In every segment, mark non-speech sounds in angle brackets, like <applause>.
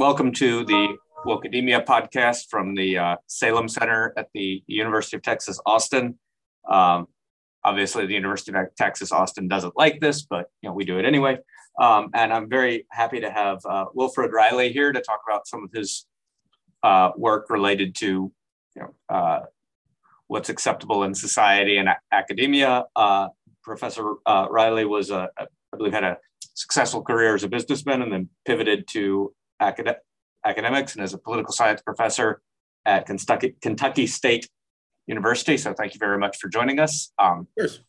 welcome to the Wokademia podcast from the uh, Salem Center at the University of Texas, Austin. Um, obviously, the University of Texas, Austin doesn't like this, but you know we do it anyway. Um, and I'm very happy to have uh, Wilfred Reilly here to talk about some of his uh, work related to you know, uh, what's acceptable in society and academia. Uh, Professor uh, Reilly was, I believe, had a successful career as a businessman and then pivoted to acad- academics and as a political science professor at Kentucky, Kentucky State University. So thank you very much for joining us. Um, of course.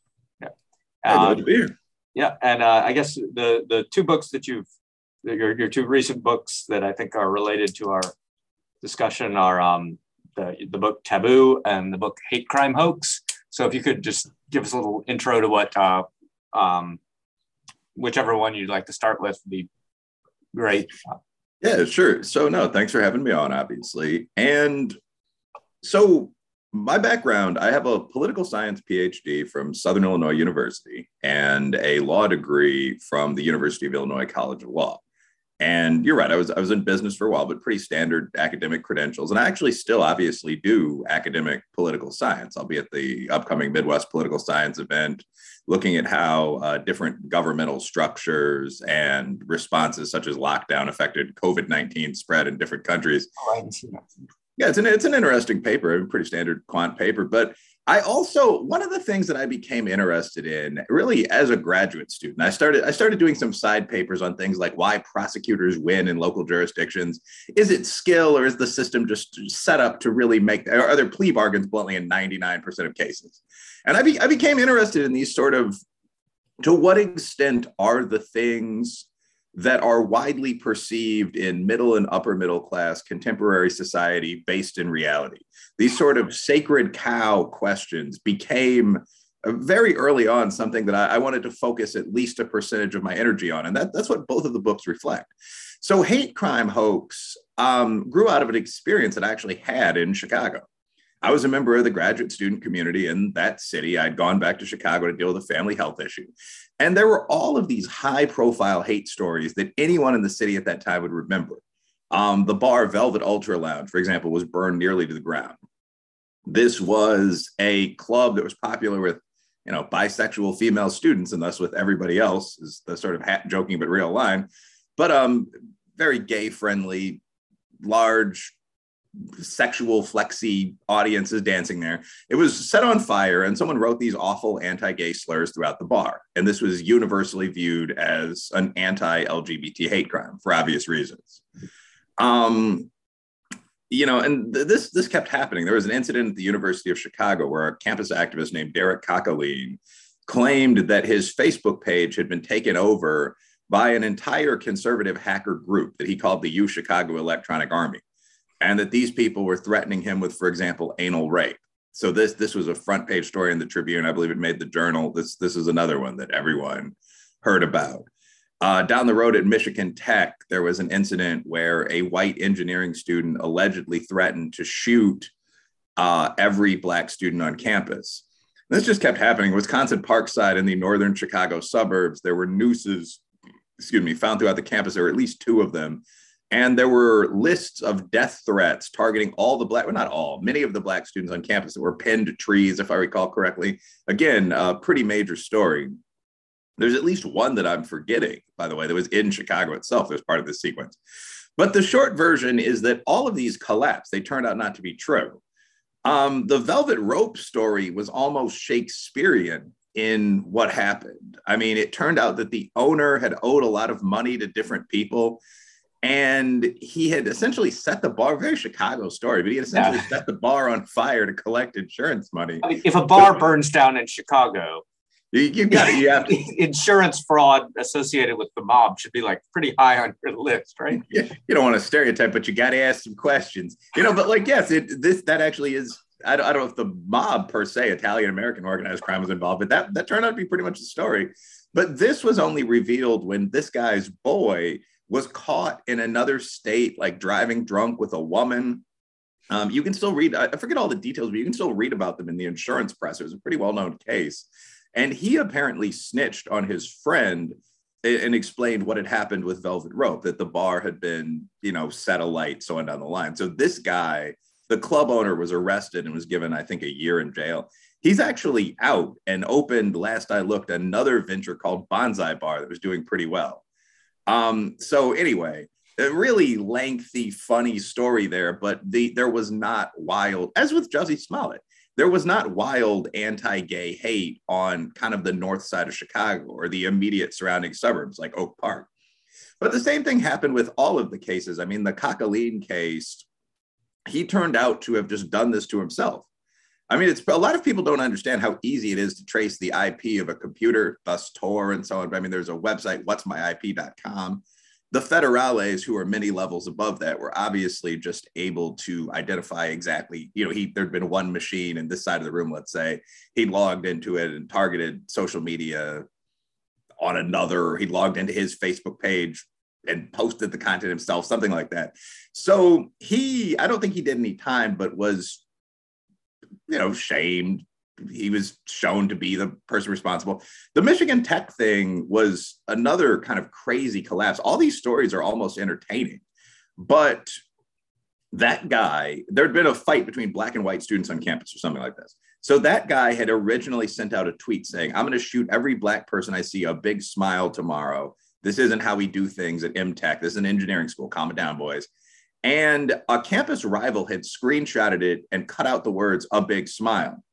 Yeah. Um, to be here. Yeah, and uh, I guess the the two books that you've your your two recent books that I think are related to our discussion are um, the the book Taboo and the book Hate Crime Hoax. So if you could just give us a little intro to what uh, um, whichever one you'd like to start with would be great. Yeah, sure. So no, thanks for having me on, obviously. And so my background, I have a political science PhD from Southern Illinois University and a law degree from the University of Illinois College of Law. And you're right, I was I was in business for a while, but pretty standard academic credentials. And I actually still obviously do academic political science. I'll be at the upcoming Midwest Political Science event, looking at how uh, different governmental structures and responses, such as lockdown, affected COVID nineteen spread in different countries. Oh, I haven't seen that. Yeah, it's an it's an interesting paper, a pretty standard quant paper, but I also one of the things that I became interested in really as a graduate student. I started I started doing some side papers on things like why prosecutors win in local jurisdictions. Is it skill or is the system just set up to really make or are there plea bargains bluntly in 99% of cases? And I, be, I became interested in these sort of to what extent are the things that are widely perceived in middle and upper middle class contemporary society based in reality. These sort of sacred cow questions became uh, very early on something that I, I, wanted to focus at least a percentage of my energy on. And that, that's what both of the books reflect. So, Hate Crime Hoax um, grew out of an experience that I actually had in Chicago. I was a member of the graduate student community in that city. I'd gone back to Chicago to deal with a family health issue. And there were all of these high profile hate stories that anyone in the city at that time would remember. Um, the bar Velvet Ultra Lounge, for example, was burned nearly to the ground. This was a club that was popular with, you know, bisexual female students, and thus with everybody else is the sort of hat joking but real line. But um, very gay friendly, large sexual flexy audiences dancing there. It was set on fire, and someone wrote these awful anti-gay slurs throughout the bar, and this was universally viewed as an anti-LGBT hate crime for obvious reasons. Um, you know, and th- this this kept happening. There was an incident at the University of Chicago where a campus activist named Derek Caquelin claimed that his Facebook page had been taken over by an entire conservative hacker group that he called the U Chicago Electronic Army and that these people were threatening him with, for example, anal rape. So this this was a front page story in the Tribune. I believe it made the Journal. This this is another one that everyone heard about. Uh, down the road at Michigan Tech, there was an incident where a white engineering student allegedly threatened to shoot uh, every black student on campus. This just kept happening. Wisconsin Parkside in the northern Chicago suburbs, there were nooses, excuse me, found throughout the campus. There were at least two of them and there were lists of death threats targeting all the black, well, not all, many of the black students on campus that were pinned to trees, if I recall correctly. Again, a pretty major story. There's at least one that I'm forgetting, by the way, that was in Chicago itself as part of this sequence. But the short version is that all of these collapsed. They turned out not to be true. Um, the Velvet Rope story was almost Shakespearean in what happened. I mean, it turned out that the owner had owed a lot of money to different people and he had essentially set the bar very chicago story but he had essentially yeah. set the bar on fire to collect insurance money. I mean, if a bar burns down in chicago you, you got it you have to <laughs> insurance fraud associated with the mob should be like pretty high on your list right? <laughs> Yeah, you don't want to stereotype but you got to ask some questions. You know but like yes it this that actually is I don't, I don't know if the mob per se italian american organized crime was involved but that that turned out to be pretty much the story. But this was only revealed when this guy's boy was caught in another state, like driving drunk with a woman. Um, you can still read, I forget all the details, but you can still read about them in the insurance press. It was a pretty well known case. And he apparently snitched on his friend and explained what had happened with Velvet Rope, that the bar had been, you know, set alight, so on down the line. So this guy, the club owner, was arrested and was given, I think, a year in jail. He's actually out and opened, last I looked, another venture called Bonsai Bar that was doing pretty well. Um, so anyway, a really lengthy, funny story there, but the there was not wild, as with Jussie Smollett there was not wild anti-gay hate on kind of the north side of Chicago or the immediate surrounding suburbs like Oak Park. But the same thing happened with all of the cases. I mean, the Caquelin case, he turned out to have just done this to himself. I mean, it's a lot of people don't understand how easy it is to trace the IP of a computer, thus Tor and so on. I mean, there's a website, what'smyip.com, the federales who are many levels above that were obviously just able to identify exactly you know he there'd been one machine in this side of the room let's say. He logged into it and targeted social media on another. He logged into his facebook page and posted the content himself something like that. So he i don't think he did any time but was you know shamed he was shown to be the person responsible. The Michigan Tech thing was another kind of crazy collapse. All these stories are almost entertaining, but that guy, there'd been a fight between black and white students on campus or something like this. So that guy had originally sent out a tweet saying, I'm going to shoot every black person I see a big smile tomorrow. This isn't how we do things at MTech. This is an engineering school. Calm it down, boys. And a campus rival had screenshotted it and cut out the words, a big smile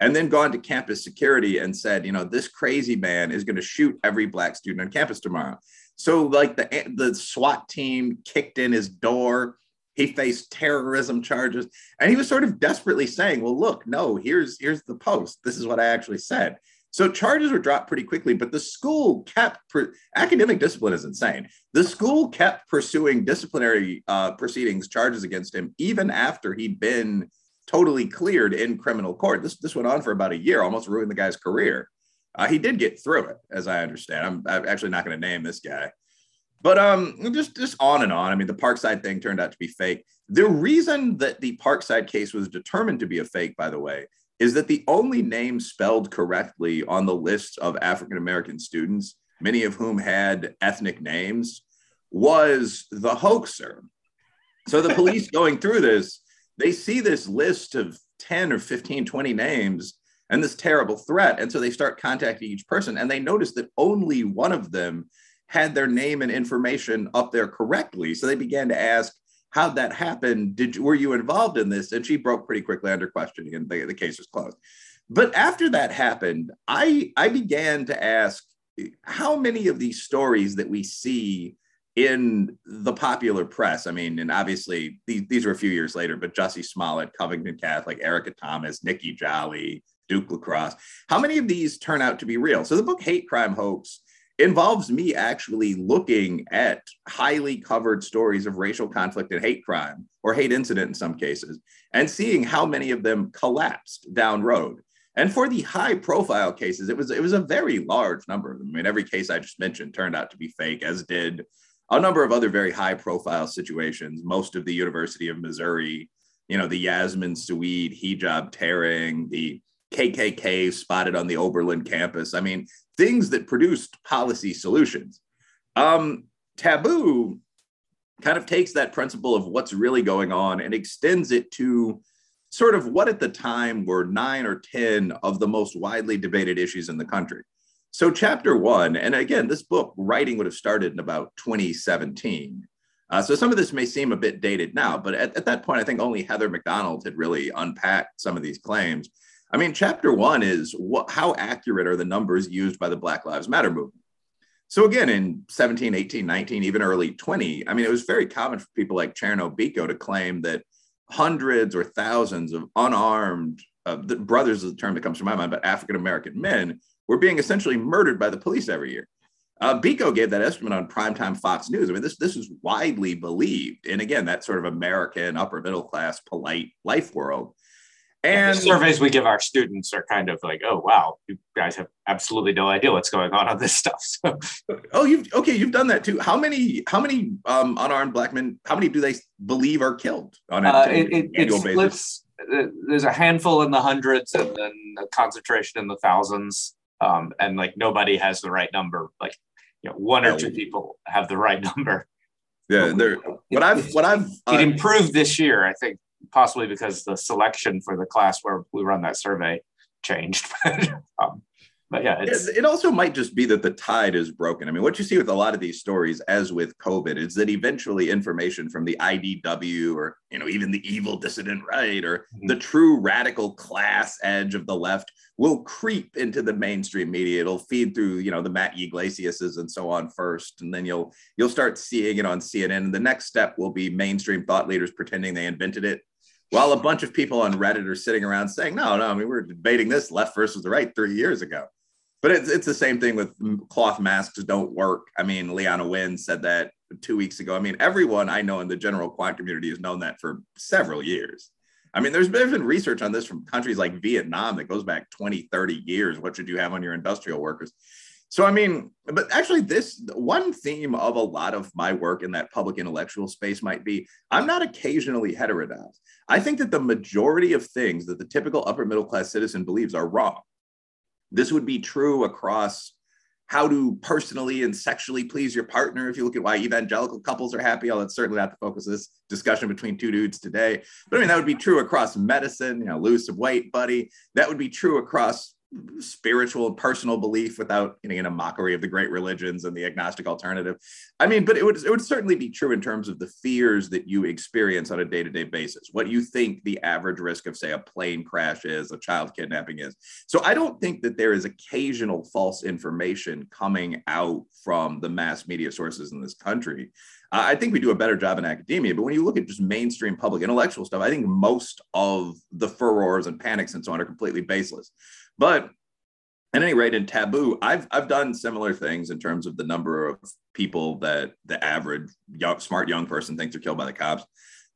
and then gone to campus security and said, you know, this crazy man is going to shoot every black student on campus tomorrow. So like the the SWAT team kicked in his door. He faced terrorism charges, and he was sort of desperately saying, "Well, look, no, here's here's the post. This is what I actually said." So charges were dropped pretty quickly, but the school kept academic discipline is insane. The school kept pursuing disciplinary uh, proceedings, charges against him, even after he'd been totally cleared in criminal court. This this went on for about a year, almost ruined the guy's career. Uh, he did get through it, as I understand. I'm, I'm actually not going to name this guy, but um, just just on and on. I mean, the Parkside thing turned out to be fake. The reason that the Parkside case was determined to be a fake, by the way, is that the only name spelled correctly on the list of African American students, many of whom had ethnic names, was the hoaxer. So the police <laughs> going through this they see this list of 10 or 15, 20 names and this terrible threat. And so they start contacting each person and they notice that only one of them had their name and information up there correctly. So they began to ask, how'd that happen? Did were you involved in this? And she broke pretty quickly under questioning and the, the case was closed. But after that happened, I, I began to ask how many of these stories that we see in the popular press, I mean, and obviously these, these were a few years later, but Jussie Smollett, Covington Catholic, Erica Thomas, Nikki Joly, Duke Lacrosse, how many of these turn out to be real? So the book Hate Crime Hoax involves me actually looking at highly covered stories of racial conflict and hate crime or hate incident in some cases and seeing how many of them collapsed down road. And for the high profile cases, it was it was a very large number of them. I mean, every case I just mentioned turned out to be fake, as did a number of other very high profile situations, most of the University of Missouri, you know, the Yasmin Seweid hijab tearing, the KKK spotted on the Oberlin campus. I mean, things that produced policy solutions. Um, taboo kind of takes that principle of what's really going on and extends it to sort of what at the time were nine or 10 of the most widely debated issues in the country. So, chapter one, and again, this book writing would have started in about 2017. Uh, so, some of this may seem a bit dated now, but at, at that point, I think only Heather Mac Donald had really unpacked some of these claims. I mean, chapter one is what, how accurate are the numbers used by the Black Lives Matter movement? So, again, in 17, 18, 19, even early 20, I mean, it was very common for people like Cherno Biko to claim that hundreds or thousands of unarmed, uh, the brothers is the term that comes to my mind, but African American men were being essentially murdered by the police every year. Uh, Biko gave that estimate on primetime Fox News. I mean, this this is widely believed, and again, that sort of American upper middle class polite life world. And the surveys we give our students are kind of like, oh wow, you guys have absolutely no idea what's going on on this <laughs> stuff. So. oh, you've okay, you've done that too. How many how many um, unarmed black men? How many do they believe are killed on an uh, it, it, annual it basis? Uh, there's a handful in the hundreds, and then a concentration in the thousands um, and like nobody has the right number. Like you know, one or two people have the right <laughs> number. Yeah, there. What I've what I've it improved this year, I think, possibly because the selection for the class where we run that survey changed. <laughs> um, but yeah, it also might just be that the tide is broken. I mean, what you see with a lot of these stories, as with COVID, is that eventually information from the IDW or you know even the evil dissident right or mm-hmm. the true radical class edge of the left will creep into the mainstream media. It'll feed through you know the Matt Yglesias's and so on first, and then you'll you'll start seeing it on CNN. And the next step will be mainstream thought leaders pretending they invented it while a bunch of people on Reddit are sitting around saying, no, no, I mean, we are debating this left versus the right three years ago. But it's, it's the same thing with cloth masks don't work. I mean, Leana Wen said that two weeks ago. I mean, everyone I know in the general quant community has known that for several years. I mean, there's been research on this from countries like Vietnam that goes back 20, 30 years. What should you have on your industrial workers? So, I mean, but actually, this one theme of a lot of my work in that public intellectual space might be I'm not occasionally heterodox. I think that the majority of things that the typical upper middle class citizen believes are wrong. This would be true across how to personally and sexually please your partner. If you look at why evangelical couples are happy, although it's certainly not the focus of this discussion between two dudes today. But I mean, that would be true across medicine, you know, lose some weight, buddy. That would be true across spiritual personal belief without getting in a mockery of the great religions and the agnostic alternative. I mean, but it would it would certainly be true in terms of the fears that you experience on a day-to-day basis. What you think the average risk of say a plane crash is, a child kidnapping is. So I don't think that there is occasional false information coming out from the mass media sources in this country. I think we do a better job in academia, but when you look at just mainstream public intellectual stuff, I think most of the furors and panics and so on are completely baseless. But at any rate, in Taboo, I've I've done similar things in terms of the number of people that the average young, smart young person thinks are killed by the cops.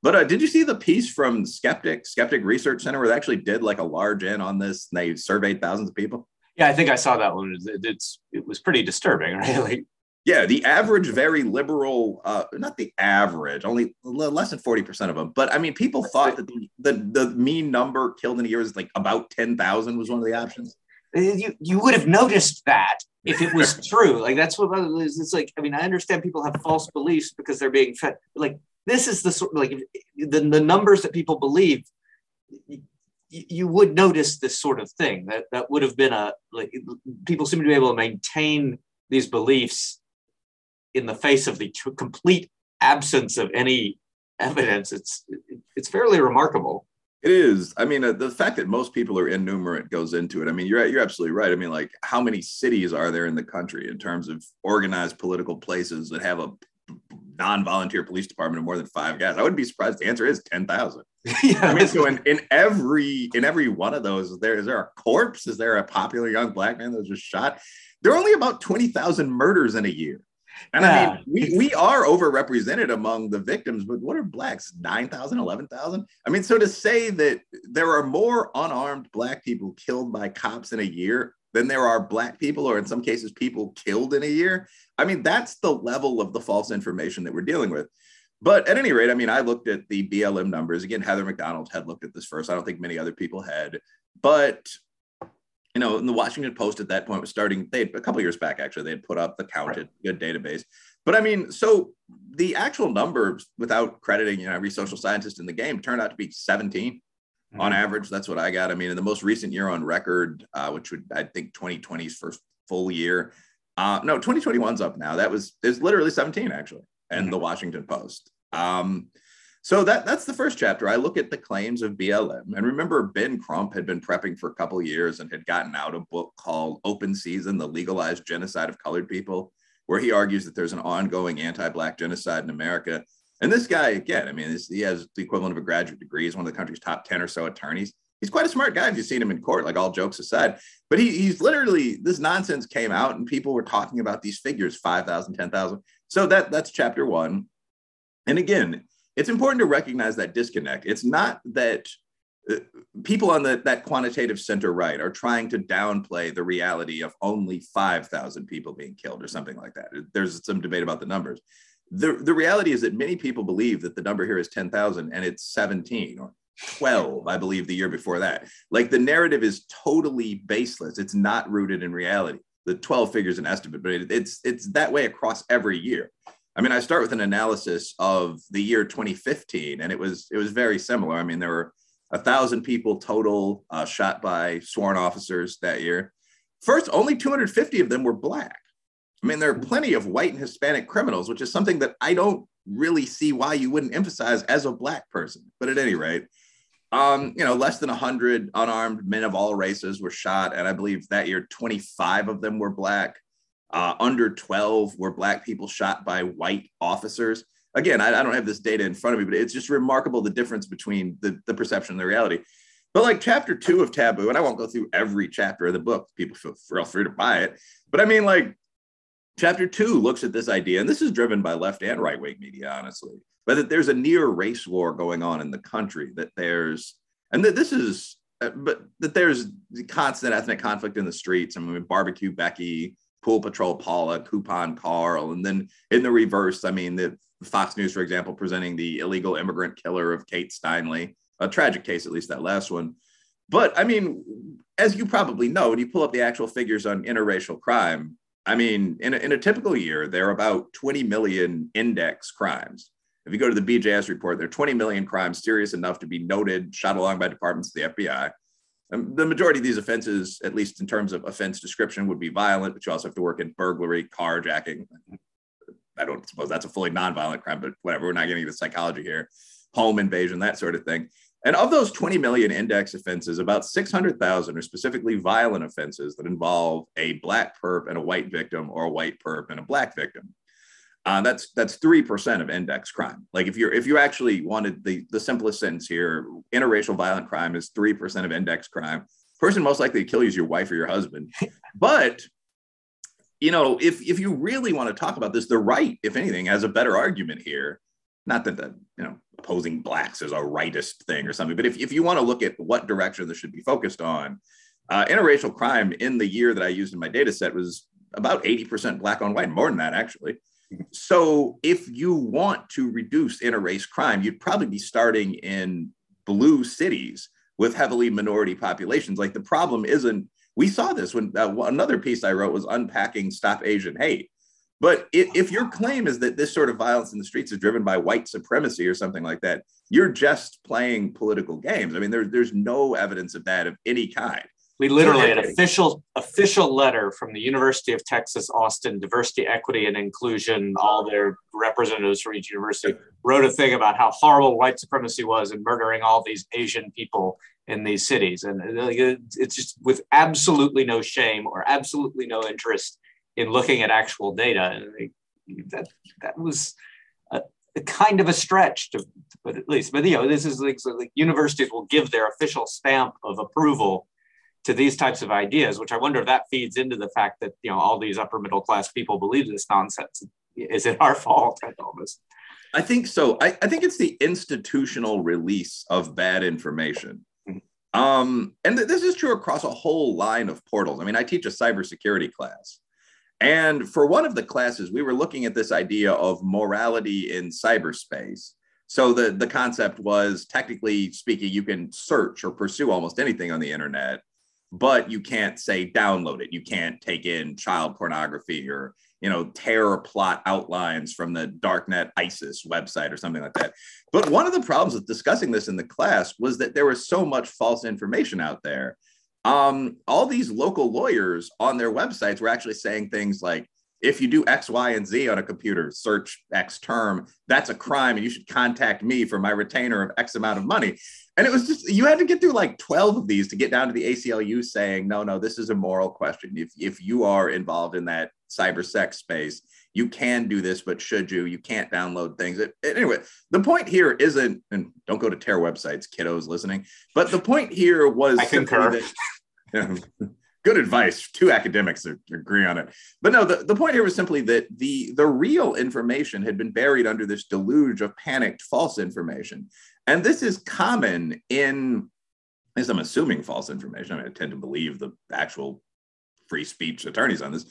But uh, did you see the piece from Skeptic Skeptic Research Center where they actually did like a large in on this? And they surveyed thousands of people. Yeah, I think I saw that one. It's it was pretty disturbing, <laughs> right? Like, yeah, the average, very liberal, uh, not the average, only less than 40% of them. But I mean, people thought that the, the, the mean number killed in a year is like about 10,000 was one of the options. Uh, you, you would have noticed that if it was <laughs> true. Like, that's what it's like. I mean, I understand people have false beliefs because they're being fed. Like, this is the sort of like the, the numbers that people believe. You, you would notice this sort of thing that that would have been a like people seem to be able to maintain these beliefs in the face of the complete absence of any evidence, it's it's fairly remarkable. It is. I mean, uh, the fact that most people are innumerate goes into it. I mean, you're you're absolutely right. I mean, like, how many cities are there in the country in terms of organized political places that have a non-volunteer police department of more than five guys? I wouldn't be surprised. The answer is ten thousand. yeah, <laughs> I mean, so in, in every in every one of those, is there is there a corpse? Is there a popular young black man that was just shot? There are only about twenty thousand murders in a year. And yeah. I mean, we, we are overrepresented among the victims, but what are blacks? 9,000, 11,000? I mean, so to say that there are more unarmed black people killed by cops in a year than there are black people, or in some cases, people killed in a year. I mean, that's the level of the false information that we're dealing with. But at any rate, I mean, I looked at the BLM numbers. Again, Heather Mac Donald had looked at this first. I don't think many other people had. But you know, and the Washington Post at that point was starting, they a couple years back, actually, they had put up the counted right. good database. But I mean, so the actual numbers, without crediting, you know, every social scientist in the game, turned out to be 17 mm-hmm. on average. That's what I got. I mean, in the most recent year on record, uh, which would, I think, 2020's first full year. Uh, no, 2021's up now. That was, is literally 17, actually, and mm-hmm. the Washington Post. Um, so that that's the first chapter. I look at the claims of BLM, and remember Ben Crump had been prepping for a couple years and had gotten out a book called "Open Season: The Legalized Genocide of Colored People," where he argues that there's an ongoing anti-black genocide in America. And this guy, again, I mean, he has the equivalent of a graduate degree. He's one of the country's top ten or so attorneys. He's quite a smart guy if you've seen him in court, like all jokes aside. But he, he's literally this nonsense came out, and people were talking about these figures 5,000, 10,000. So that that's chapter one. And again, it's important to recognize that disconnect. It's not that uh, people on the, that quantitative center right are trying to downplay the reality of only 5,000 people being killed or something like that. There's some debate about the numbers. The, the reality is that many people believe that the number here is 10,000 and it's 17 or 12, I believe, the year before that. Like the narrative is totally baseless. It's not rooted in reality. the 12 figures an estimate, but it, it's it's that way across every year. I mean, I start with an analysis of the year 2015, and it was it was very similar. I mean, there were a thousand people total uh, shot by sworn officers that year. First, only 250 of them were black. I mean, there are plenty of white and Hispanic criminals, which is something that I don't really see why you wouldn't emphasize as a black person. But at any rate, um, you know, less than 100 unarmed men of all races were shot. And I believe that year, 25 of them were black. Uh, under 12 were black people shot by white officers. Again, I, I, don't have this data in front of me, but it's just remarkable the difference between the, the perception and the reality. But like chapter two of Taboo, and I won't go through every chapter of the book, people feel real free to buy it. But I mean, like, chapter two looks at this idea, and this is driven by left and right wing media, honestly, but that there's a near race war going on in the country, that there's, and that this is, uh, but that there's constant ethnic conflict in the streets. I mean, we barbecue Becky, Pool Patrol Paula, Coupon Carl, and then in the reverse, I mean, the Fox News, for example, presenting the illegal immigrant killer of Kate Steinle, a tragic case, at least that last one. But I mean, as you probably know, when you pull up the actual figures on interracial crime, I mean, in a, in a typical year, there are about 20 million index crimes. If you go to the BJS report, there are 20 million crimes serious enough to be noted, shot along by departments of the FBI. Um, the majority of these offenses, at least in terms of offense description, would be violent, but you also have to work in burglary, carjacking. I don't suppose that's a fully nonviolent crime, but whatever. We're not getting into psychology here. Home invasion, that sort of thing. And of those 20 million index offenses, about 600,000 are specifically violent offenses that involve a black perp and a white victim, or a white perp and a black victim. Uh, that's that's three percent of index crime. Like if you're if you actually wanted the the simplest sentence here, interracial violent crime is three percent of index crime. Person most likely to kill you is your wife or your husband. <laughs> But you know, if if you really want to talk about this, the right, if anything, has a better argument here. Not that the you know opposing blacks is a rightist thing or something, but if if you want to look at what direction this should be focused on, uh, interracial crime in the year that I used in my data set was about 80% black on white, more than that actually. So if you want to reduce interrace crime, you'd probably be starting in blue cities with heavily minority populations. Like the problem isn't, we saw this when uh, another piece I wrote was unpacking Stop Asian Hate. But if, if your claim is that this sort of violence in the streets is driven by white supremacy or something like that, you're just playing political games. I mean, there, there's no evidence of that of any kind. We literally an official official letter from the University of Texas Austin Diversity, Equity, and Inclusion. All their representatives from each university wrote a thing about how horrible white supremacy was and murdering all these Asian people in these cities, and uh, it's just with absolutely no shame or absolutely no interest in looking at actual data. And that that was. A, a kind of a stretch to, put at least, but you know, this is like, so like universities will give their official stamp of approval to these types of ideas, which I wonder if that feeds into the fact that you know all these upper middle class people believe this nonsense. Is it our fault all? I think so. I, I think it's the institutional release of bad information. Mm-hmm. Um, and th- this is true across a whole line of portals. I mean, I teach a cybersecurity class. And for one of the classes, we were looking at this idea of morality in cyberspace. So the, the concept was technically speaking, you can search or pursue almost anything on the internet but you can't say download it. You can't take in child pornography or you know terror plot outlines from the darknet ISIS website or something like that. But one of the problems with discussing this in the class was that there was so much false information out there. Um, all these local lawyers on their websites were actually saying things like, if you do X, Y, and Z on a computer, search X term, that's a crime, and you should contact me for my retainer of X amount of money. And it was just you had to get through like 12 of these to get down to the ACLU saying, no, no, this is a moral question. If if you are involved in that cyber sex space, you can do this, but should you? You can't download things. It, anyway, the point here isn't, and don't go to tear websites, kiddos listening. But the point here was I concur. That, <laughs> good advice. Two academics agree on it. But no, the, the point here was simply that the, the real information had been buried under this deluge of panicked false information. And this is common in, as I'm assuming, false information. I mean, I tend to believe the actual free speech attorneys on this.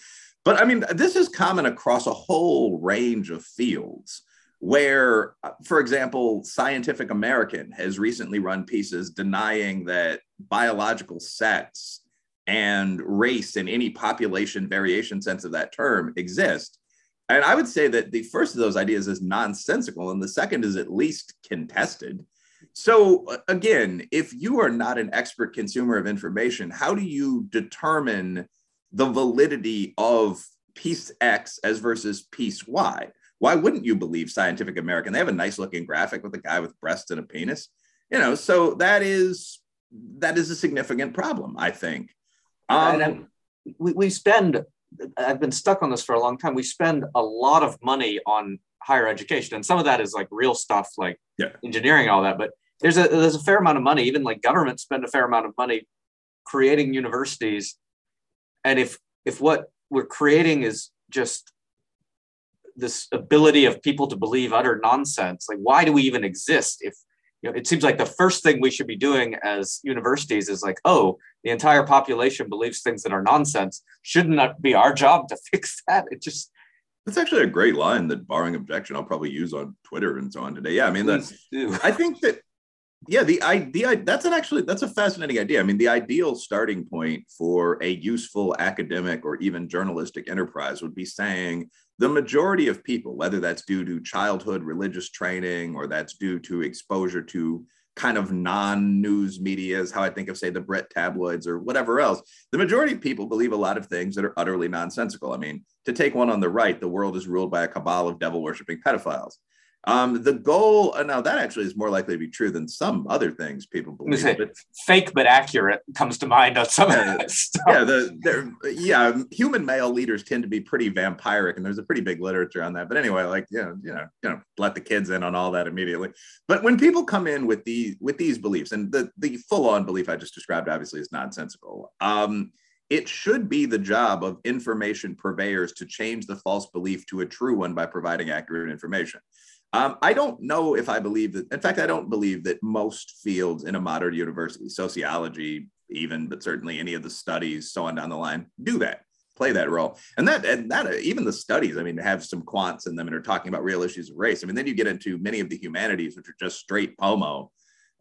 But I mean, this is common across a whole range of fields where, uh, for example, Scientific American has recently run pieces denying that biological sex and race in any population variation sense of that term exist. And I would say that the first of those ideas is nonsensical, and the second is at least contested. So, uh, again, if you are not an expert consumer of information, how do you determine the validity of piece X as versus piece Y? Why wouldn't you believe Scientific American? They have a nice looking graphic with a guy with breasts and a penis. You know, so that is that is a significant problem, I think. Um, we, we spend I've been stuck on this for a long time. We spend a lot of money on higher education, and some of that is like real stuff, like yeah. engineering, all that. But there's a there's a fair amount of money. Even like governments spend a fair amount of money creating universities, and if if what we're creating is just this ability of people to believe utter nonsense, like why do we even exist if you know, it seems like the first thing we should be doing as universities is like, oh, the entire population believes things that are nonsense. Shouldn't that be our job to <laughs> fix that? It just that's actually a great line that, barring objection, I'll probably use on Twitter and so on today. Yeah, I mean, that's. <laughs> I think that yeah the idea that's an actually that's a fascinating idea i mean the ideal starting point for a useful academic or even journalistic enterprise would be saying the majority of people whether that's due to childhood religious training or that's due to exposure to kind of non-news medias how i think of say the brit tabloids or whatever else the majority of people believe a lot of things that are utterly nonsensical. I mean to take one on the right the world is ruled by a cabal of devil worshipping pedophiles um, the goal uh, now that actually is more likely to be true than some other things people believe. Say, but, fake but accurate comes to mind on some yeah, of that stuff. Yeah, the yeah, human male leaders tend to be pretty vampiric, and there's a pretty big literature on that. But anyway, like you know, you know, you know, let the kids in on all that immediately. But when people come in with these with these beliefs, and the the full on belief I just described obviously is nonsensical. Um, it should be the job of information purveyors to change the false belief to a true one by providing accurate information. Um, I don't know if I believe that. In fact, I don't believe that most fields in a modern university, sociology, even, but certainly any of the studies, so on down the line, do that, play that role. And that, and that, even the studies, I mean, have some quants in them and are talking about real issues of race. I mean, then you get into many of the humanities, which are just straight POMO.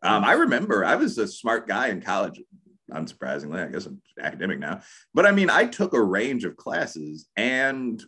Um, I remember I was a smart guy in college, unsurprisingly. I guess I'm academic now. But I mean, I took a range of classes and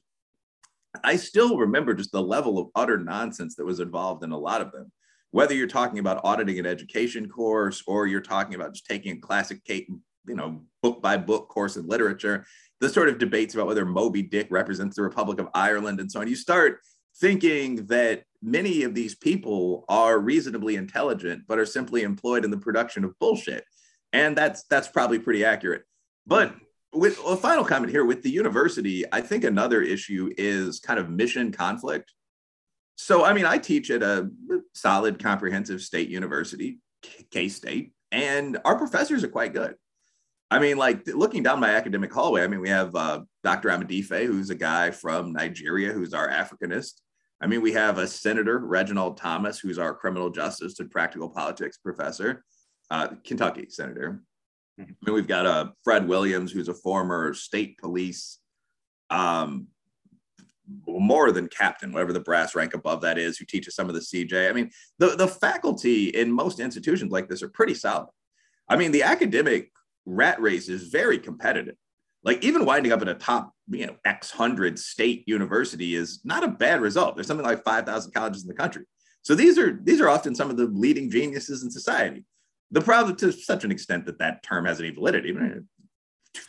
I still remember just the level of utter nonsense that was involved in a lot of them. Whether you're talking about auditing an education course or you're talking about just taking a classic, you know, book by book course in literature, the sort of debates about whether Moby Dick represents the Republic of Ireland and so on, you start thinking that many of these people are reasonably intelligent, but are simply employed in the production of bullshit. And that's that's probably pretty accurate. But with a final comment here with the university, I think another issue is kind of mission conflict. So, I mean, I teach at a solid, comprehensive state university, K State, and our professors are quite good. I mean, like looking down my academic hallway, I mean, we have uh, Dr. Amadife, who's a guy from Nigeria, who's our Africanist. I mean, we have a Senator, Reginald Thomas, who's our criminal justice and practical politics professor, uh, Kentucky Senator. I mean, we've got uh, Fred Williams, who's a former state police, um, more than captain, whatever the brass rank above that is, who teaches some of the CJ. I mean, the, the faculty in most institutions like this are pretty solid. I mean, the academic rat race is very competitive. Like even winding up in a top, you know, X hundred state university is not a bad result. There's something like 5,000 colleges in the country. So these are these are often some of the leading geniuses in society. The problem to such an extent that that term has any validity.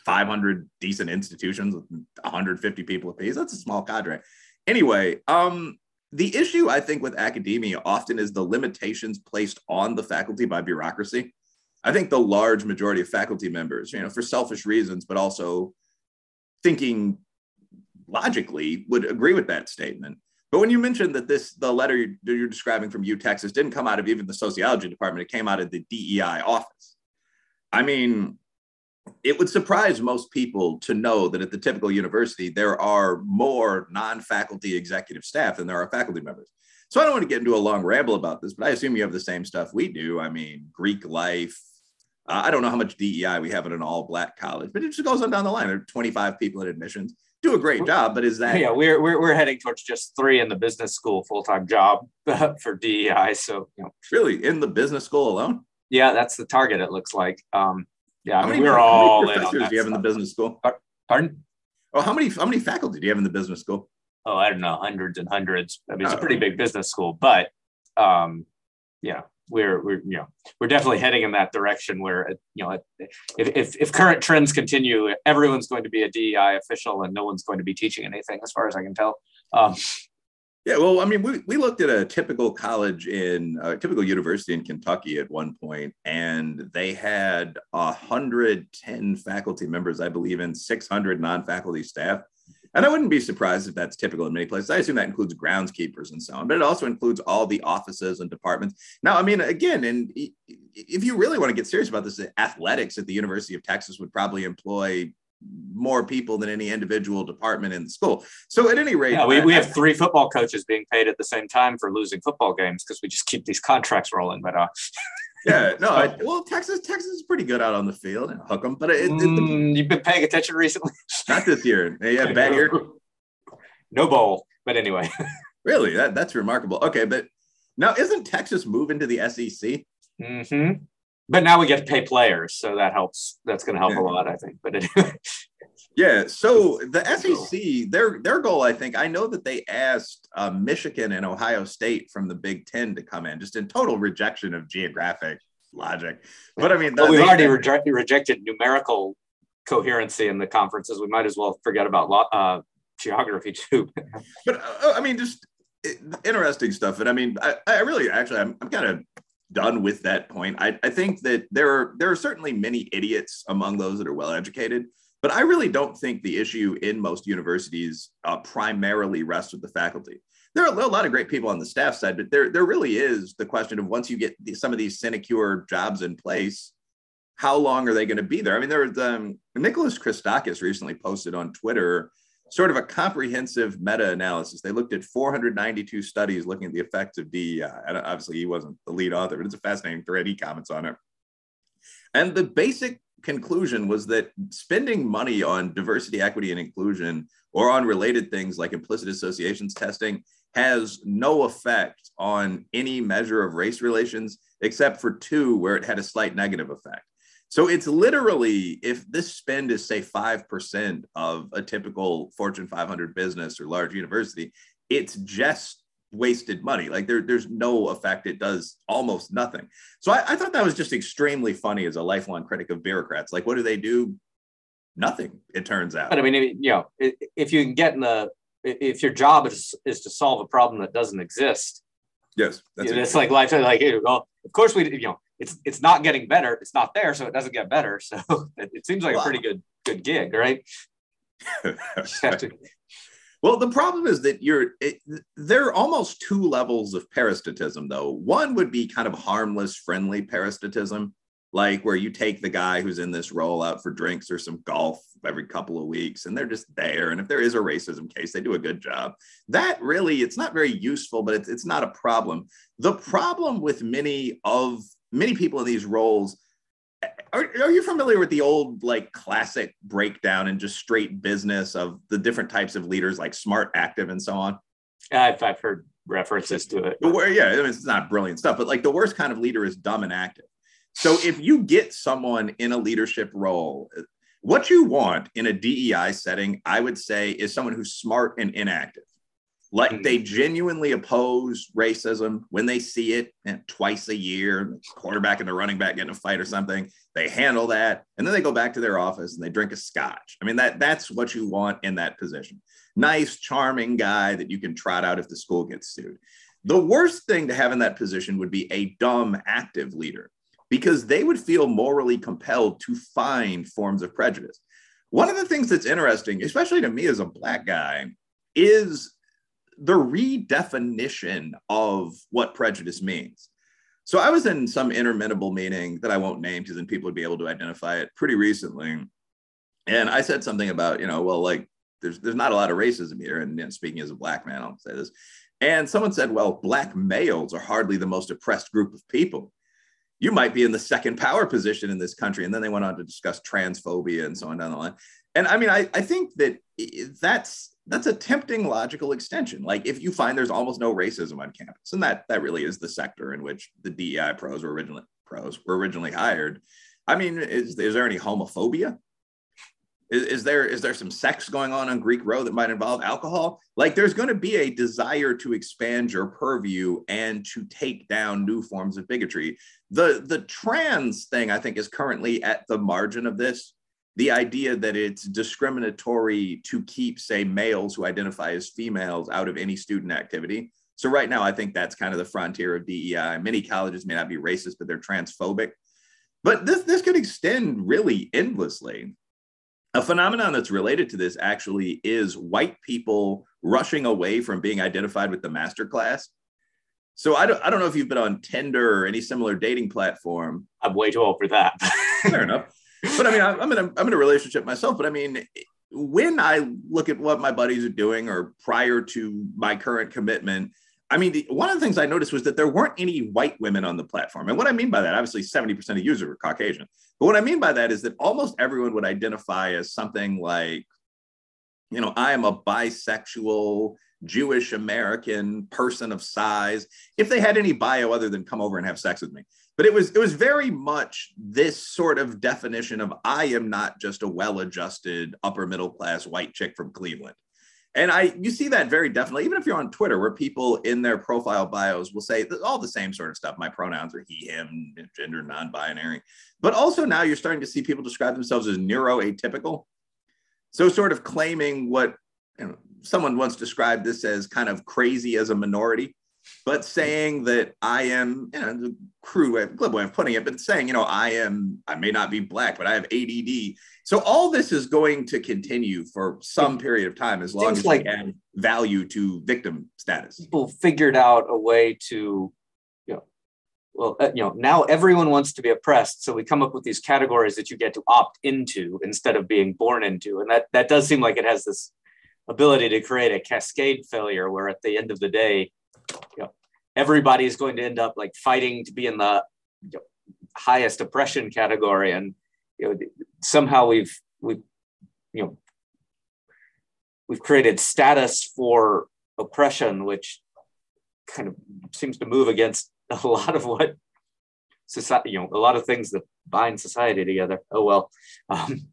500 decent institutions with 150 people apiece. That's a small cadre. Anyway, um, the issue I think with academia often is the limitations placed on the faculty by bureaucracy. I think the large majority of faculty members, you know, for selfish reasons, but also thinking logically, would agree with that statement. But when you mentioned that this, the letter you're, you're describing from U Texas didn't come out of even the sociology department, it came out of the DEI office. I mean, it would surprise most people to know that at the typical university, there are more non faculty executive staff than there are faculty members. So I don't want to get into a long ramble about this, but I assume you have the same stuff we do. I mean, Greek life. Uh, I don't know how much DEI we have at an all black college, but it just goes on down the line. There are 25 people in admissions do a great job, but is that yeah? We're we're, we're heading towards just three in the business school full time job <laughs> for DEI. So you know, really in the business school alone. Yeah, that's the target. It looks like. Um, Yeah, I mean, we're all professors do you have in the business school? Pardon? Oh, how many how many faculty do you have in the business school? Oh, I don't know, hundreds and hundreds. I mean, it's a pretty big business school, but um, yeah, we're we're you know we're definitely heading in that direction where you know if, if if current trends continue, everyone's going to be a DEI official and no one's going to be teaching anything, as far as I can tell. Um, yeah, well, I mean, we, we looked at a typical college in a typical university in Kentucky at one point, and they had 110 faculty members, I believe, and 600 non faculty staff. And I wouldn't be surprised if that's typical in many places. I assume that includes groundskeepers and so on, but it also includes all the offices and departments. Now, I mean, again, and if you really want to get serious about this, athletics at the University of Texas would probably employ more people than any individual department in the school. So at any rate, yeah, we, we have three football coaches being paid at the same time for losing football games because we just keep these contracts rolling. But uh, yeah, no, <laughs> I, well, Texas, Texas is pretty good out on the field hook them. But it, it, mm, you've been paying attention recently? <laughs> Not this year. Yeah, <laughs> bad year. No bowl, but anyway. really, that that's remarkable. Okay, but now isn't Texas moving to the SEC? Mm-hmm. But now we get to pay players, so that helps. That's going to help yeah. a lot, I think. But anyway. Yeah. So the SEC, their their goal, I think, I know that they asked uh, Michigan and Ohio State from the Big Ten to come in, just in total rejection of geographic logic. But I mean, well, we've already reje- rejected numerical coherency in the conferences. We might as well forget about uh, geography too. <laughs> but uh, I mean, just interesting stuff. And I mean, I, I really actually, I'm, I'm kind of done with that point. I, I think that there are there are certainly many idiots among those that are well educated but I really don't think the issue in most universities uh, primarily rests with the faculty. There are a lot of great people on the staff side, but there, there really is the question of once you get some of these sinecure jobs in place, how long are they going to be there? I mean, there was um, Nicholas Christakis recently posted on Twitter sort of a comprehensive meta-analysis. They looked at 492 studies looking at the effects of DEI. And obviously, he wasn't the lead author, but it's a fascinating thread. He comments on it. And the basic conclusion was that spending money on diversity, equity, and inclusion or on related things like implicit associations testing has no effect on any measure of race relations except for two where it had a slight negative effect. So it's literally if this spend is say 5% of a typical Fortune 500 business or large university, it's just wasted money. Like there, there's no effect. It does almost nothing. So I, I, thought that was just extremely funny as a lifelong critic of bureaucrats. Like, what do they do? Nothing. It turns out. But I mean, you know, if you can get in the, if your job is is to solve a problem that doesn't exist. Yes, that's it's like life. Like, well, of course we, you know, it's it's not getting better. It's not there, so it doesn't get better. <laughs> So it, it seems like wow. a pretty good good gig, right? <laughs> Well, the problem is that you're it, there are almost two levels of parasitism, though. One would be kind of harmless, friendly parasitism, like where you take the guy who's in this role out for drinks or some golf every couple of weeks, and they're just there. And if there is a racism case, they do a good job. That really, it's not very useful, but it's, it's not a problem. The problem with many of many people in these roles are, are you familiar with the old like classic breakdown and just straight business of the different types of leaders like smart active and so on? I've, I've heard references to it. Where, yeah I mean, it's not brilliant stuff but like the worst kind of leader is dumb and active. So if you get someone in a leadership role what you want in a dei setting i would say is someone who's smart and inactive like hmm. they genuinely oppose racism when they see it and twice a year, quarterback and the running back get in a fight or something. They handle that, and then they go back to their office and they drink a scotch. I mean, that that's what you want in that position. Nice, charming guy that you can trot out if the school gets sued. The worst thing to have in that position would be a dumb, active leader because they would feel morally compelled to find forms of prejudice. One of the things that's interesting, especially to me as a black guy, is the redefinition of what prejudice means. So I was in some interminable meeting that I won't name because then people would be able to identify it pretty recently. And I said something about, you know, well, like there's there's not a lot of racism here. And you know, speaking as a black man, I'll say this. And someone said, well, black males are hardly the most oppressed group of people. You might be in the second power position in this country. And then they went on to discuss transphobia and so on down the line. And I mean, I, I think that that's that's a tempting logical extension. Like if you find there's almost no racism on campus, and that that really is the sector in which the DEI pros were originally pros were originally hired. I mean, is, is there any homophobia? Is, is, there is there some sex going on on Greek Row that might involve alcohol? Like, there's going to be a desire to expand your purview and to take down new forms of bigotry. The the trans thing, I think, is currently at the margin of this. The idea that it's discriminatory to keep, say, males who identify as females out of any student activity. So right now, I think that's kind of the frontier of DEI. Many colleges may not be racist, but they're transphobic. But this this could extend really endlessly. A phenomenon that's related to this actually is white people rushing away from being identified with the master class. So I don't, I don't know if you've been on Tinder or any similar dating platform. I'm way too old for that. Fair enough. But I mean, I'm in a, I'm in a relationship myself, but I mean, when I look at what my buddies are doing or prior to my current commitment, I mean, the, one of the things I noticed was that there weren't any white women on the platform. And what I mean by that, obviously 70% of users are Caucasian. But what I mean by that is that almost everyone would identify as something like, you know, I am a bisexual Jewish American person of size, if they had any bio other than come over and have sex with me. But it was it was very much this sort of definition of I am not just a well-adjusted upper middle class white chick from Cleveland. And I, you see that very definitely, even if you're on Twitter, where people in their profile bios will say all the same sort of stuff. My pronouns are he, him, gender non-binary. But also now you're starting to see people describe themselves as neuroatypical. So sort of claiming what you know, someone once described this as kind of crazy as a minority but saying that I am, you know, the crude way, glib way of putting it, but saying, you know, I am, I may not be black, but I have ADD. So all this is going to continue for some period of time as long as like we add value to victim status. People figured out a way to, you know, well, uh, you know, now everyone wants to be oppressed, so we come up with these categories that you get to opt into instead of being born into, and that that does seem like it has this ability to create a cascade failure where at the end of the day you know, everybody is going to end up like fighting to be in the you know, highest oppression category, and you know somehow we've we've you know we've created status for oppression, which kind of seems to move against <laughs> a lot of what society, you know, a lot of things that bind society together. Oh well. Um,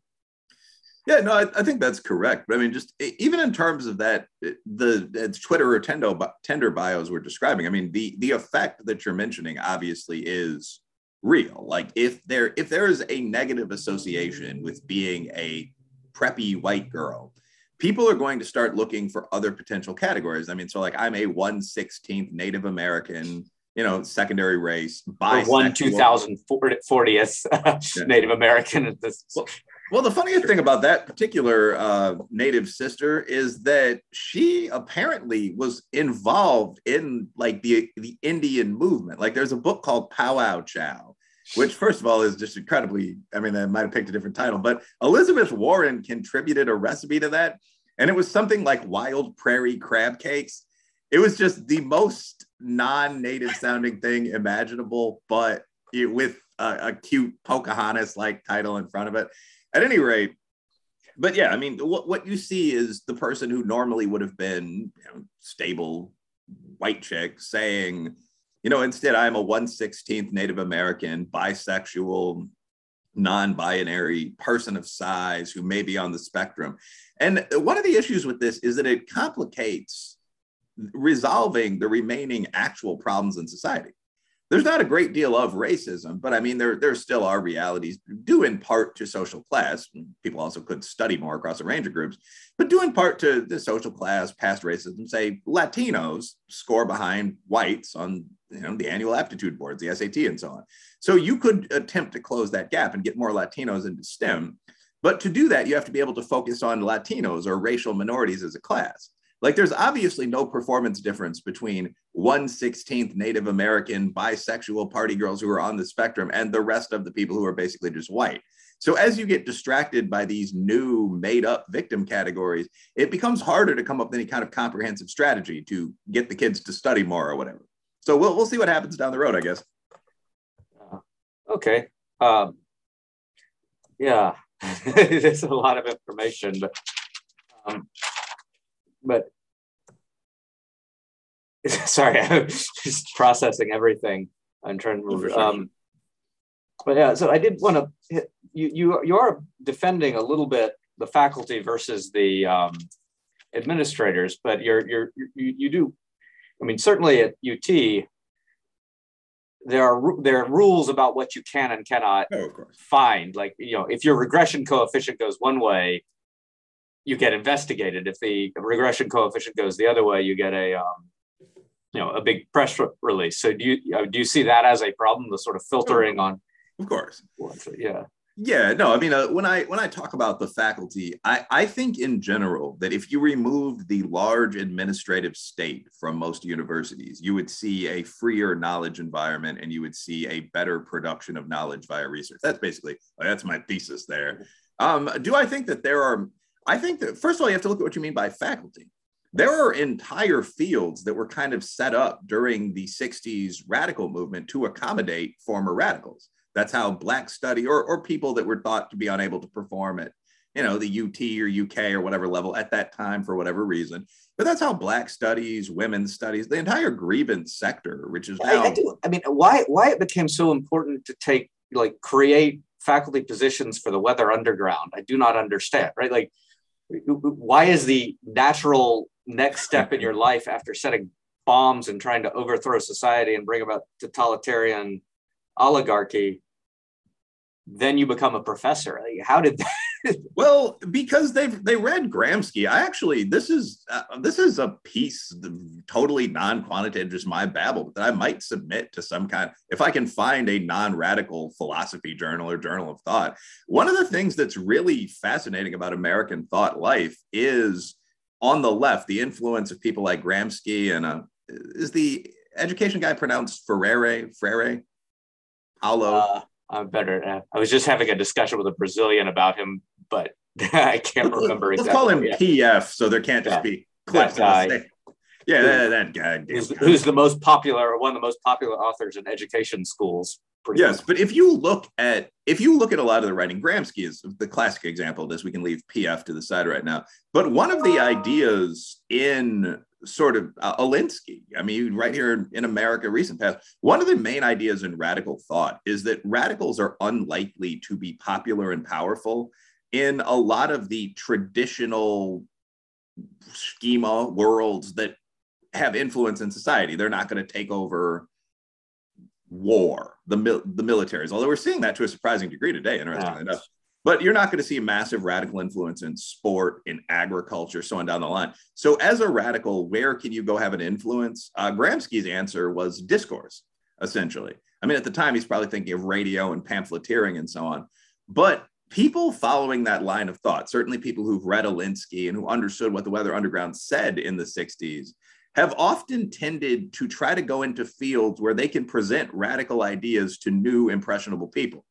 yeah, no, I, I, think that's correct. But I mean, just even in terms of that, the Twitter or Tendo, Tinder bios we're describing. I mean, the the effect that you're mentioning obviously is real. Like if there if there is a negative association with being a preppy white girl, people are going to start looking for other potential categories. I mean, so like I'm a 116th Native American you know, secondary race, by one two thousand fortieth <laughs> Native American. Well, well, the funniest thing about that particular uh, native sister is that she apparently was involved in like the the Indian movement. Like, there's a book called Powwow Chow, which first of all is just incredibly. I mean, I might have picked a different title, but Elizabeth Warren contributed a recipe to that, and it was something like wild prairie crab cakes. It was just the most non-native sounding thing imaginable, but it, with a, a cute Pocahontas like title in front of it at any rate, but yeah, I mean, what, what you see is the person who normally would have been you know, stable white chick saying, you know, instead I'm a 116th Native American, bisexual, non-binary person of size who may be on the spectrum. And one of the issues with this is that it complicates resolving the remaining actual problems in society there's not a great deal of racism, but I mean, there, there still are realities due in part to social class. People also could study more across a range of groups, but due in part to the social class, past racism, say Latinos score behind whites on you know, the annual aptitude boards, the SAT, and so on. So you could attempt to close that gap and get more Latinos into STEM. But to do that, you have to be able to focus on Latinos or racial minorities as a class. Like there's obviously no performance difference between 116th Native American bisexual party girls who are on the spectrum and the rest of the people who are basically just white. So as you get distracted by these new made up victim categories, it becomes harder to come up with any kind of comprehensive strategy to get the kids to study more or whatever. So we'll, we'll see what happens down the road, I guess. Uh, okay. Um, yeah, <laughs> there's a lot of information, but um, but <laughs> sorry, <laughs> I'm just processing everything. I'm trying to. Um, but yeah, so I did want to hit you you you are defending a little bit the faculty versus the um, administrators, but you're you're you, you do. I mean, certainly at UT, there are there are rules about what you can and cannot oh, find. Like you know, if your regression coefficient goes one way, you get investigated. If the regression coefficient goes the other way, you get a um, you know a big press release. So do you uh, do you see that as a problem? The sort of filtering on. Of course. Yeah. Yeah, no, I mean, uh, when I when I talk about the faculty, I I think in general that if you remove the large administrative state from most universities, you would see a freer knowledge environment and you would see a better production of knowledge via research. That's basically that's my thesis there. Um, do I think that there are? I think that first of all, you have to look at what you mean by faculty. There are entire fields that were kind of set up during the '60s radical movement to accommodate former radicals that's how black study or, or people that were thought to be unable to perform at, you know, the UT or UK or whatever level at that time for whatever reason. But that's how black studies, women's studies, the entire grievance sector, which is now. I, I, do. I mean, why why it became so important to take like create faculty positions for the weather underground? I do not understand. Right, like why is the natural next step in your life after setting bombs and trying to overthrow society and bring about totalitarian oligarchy then you become a professor. How did that? Well, because they've they read Gramsci. I actually this is uh, this is a piece totally non-quantitative, just my babble that I might submit to some kind. If I can find a non-radical philosophy journal or journal of thought, one of the things that's really fascinating about American thought life is on the left the influence of people like Gramsci and uh, is the education guy pronounced Freire Freire Paulo. Uh, I'm better. I was just having a discussion with a Brazilian about him, but <laughs> I can't remember Let's exactly. call him PF, so there can't just yeah. be clips. That guy. Yeah, that, that guy. Who's, who's, the most popular, one of the most popular authors in education schools. Yes, much. but if you look at if you look at a lot of the writing, Gramsci is the classic example of this. We can leave PF to the side right now. But one of the ideas in sort of uh, Alinsky. I mean, right here in America, recent past, one of the main ideas in radical thought is that radicals are unlikely to be popular and powerful in a lot of the traditional schema worlds that have influence in society. They're not going to take over war, the, the militaries, although we're seeing that to a surprising degree today, interestingly yeah. enough but you're not going to see a massive radical influence in sport, in agriculture, so on down the line. So, as a radical, where can you go have an influence? Uh, Gramsci's answer was discourse, essentially. I mean, at the time, he's probably thinking of radio and pamphleteering and so on. But people following that line of thought, certainly people who've read Alinsky and who understood what the Weather Underground said in the 60s, have often tended to try to go into fields where they can present radical ideas to new, impressionable people.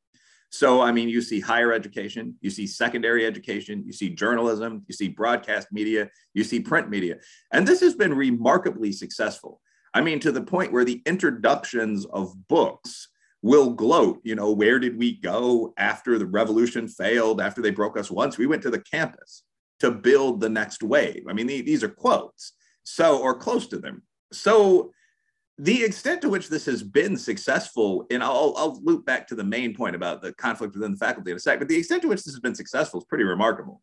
So, I mean, you see higher education, you see secondary education, you see journalism, you see broadcast media, you see print media. And this has been remarkably successful. I mean, to the point where the introductions of books will gloat. You know, where did we go after the revolution failed, after they broke us once? We went to the campus to build the next wave. I mean, these are quotes. So, or close to them. So, the extent to which this has been successful, and I'll, I'll loop back to the main point about the conflict within the faculty in a sec, but the extent to which this has been successful is pretty remarkable.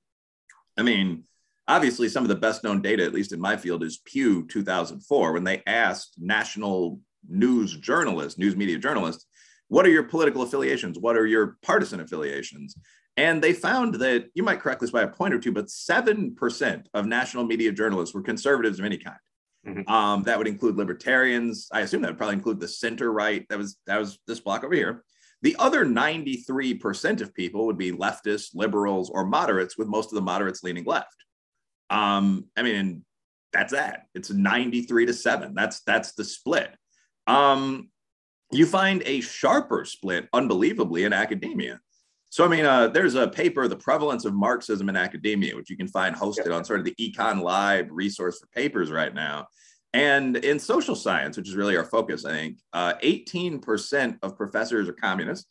I mean, obviously, some of the best known data, at least in my field, is Pew 2004, when they asked national news journalists, news media journalists, what are your political affiliations? What are your partisan affiliations? And they found that you might correct this by a point or two, but 7% of national media journalists were conservatives of any kind. Mm-hmm. Um, that would include libertarians. I assume that would probably include the center right. That was that was this block over here. The other 93% of people would be leftists, liberals, or moderates, with most of the moderates leaning left. Um, I mean, that's that. It's 93 to 7. That's that's the split. Um, you find a sharper split, unbelievably, in academia. So, I mean, uh, there's a paper, The Prevalence of Marxism in Academia, which you can find hosted on sort of the Econ Live resource for papers right now. And in social science, which is really our focus, I think, uh, 18% of professors are communist.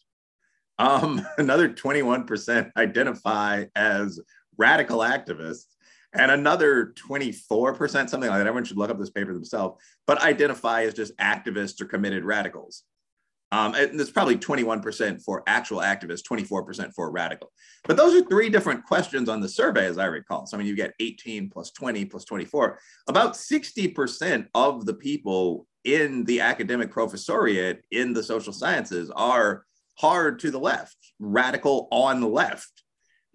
Um, <laughs> another 21% identify as radical activists. And another 24%, something like that, everyone should look up this paper themselves, but identify as just activists or committed radicals. Um, and it's probably 21% for actual activists, 24% for radical. But those are three different questions on the survey, as I recall. So, I mean, you get 18 plus 20 plus 24. About 60% of the people in the academic professoriate in the social sciences are hard to the left, radical on the left.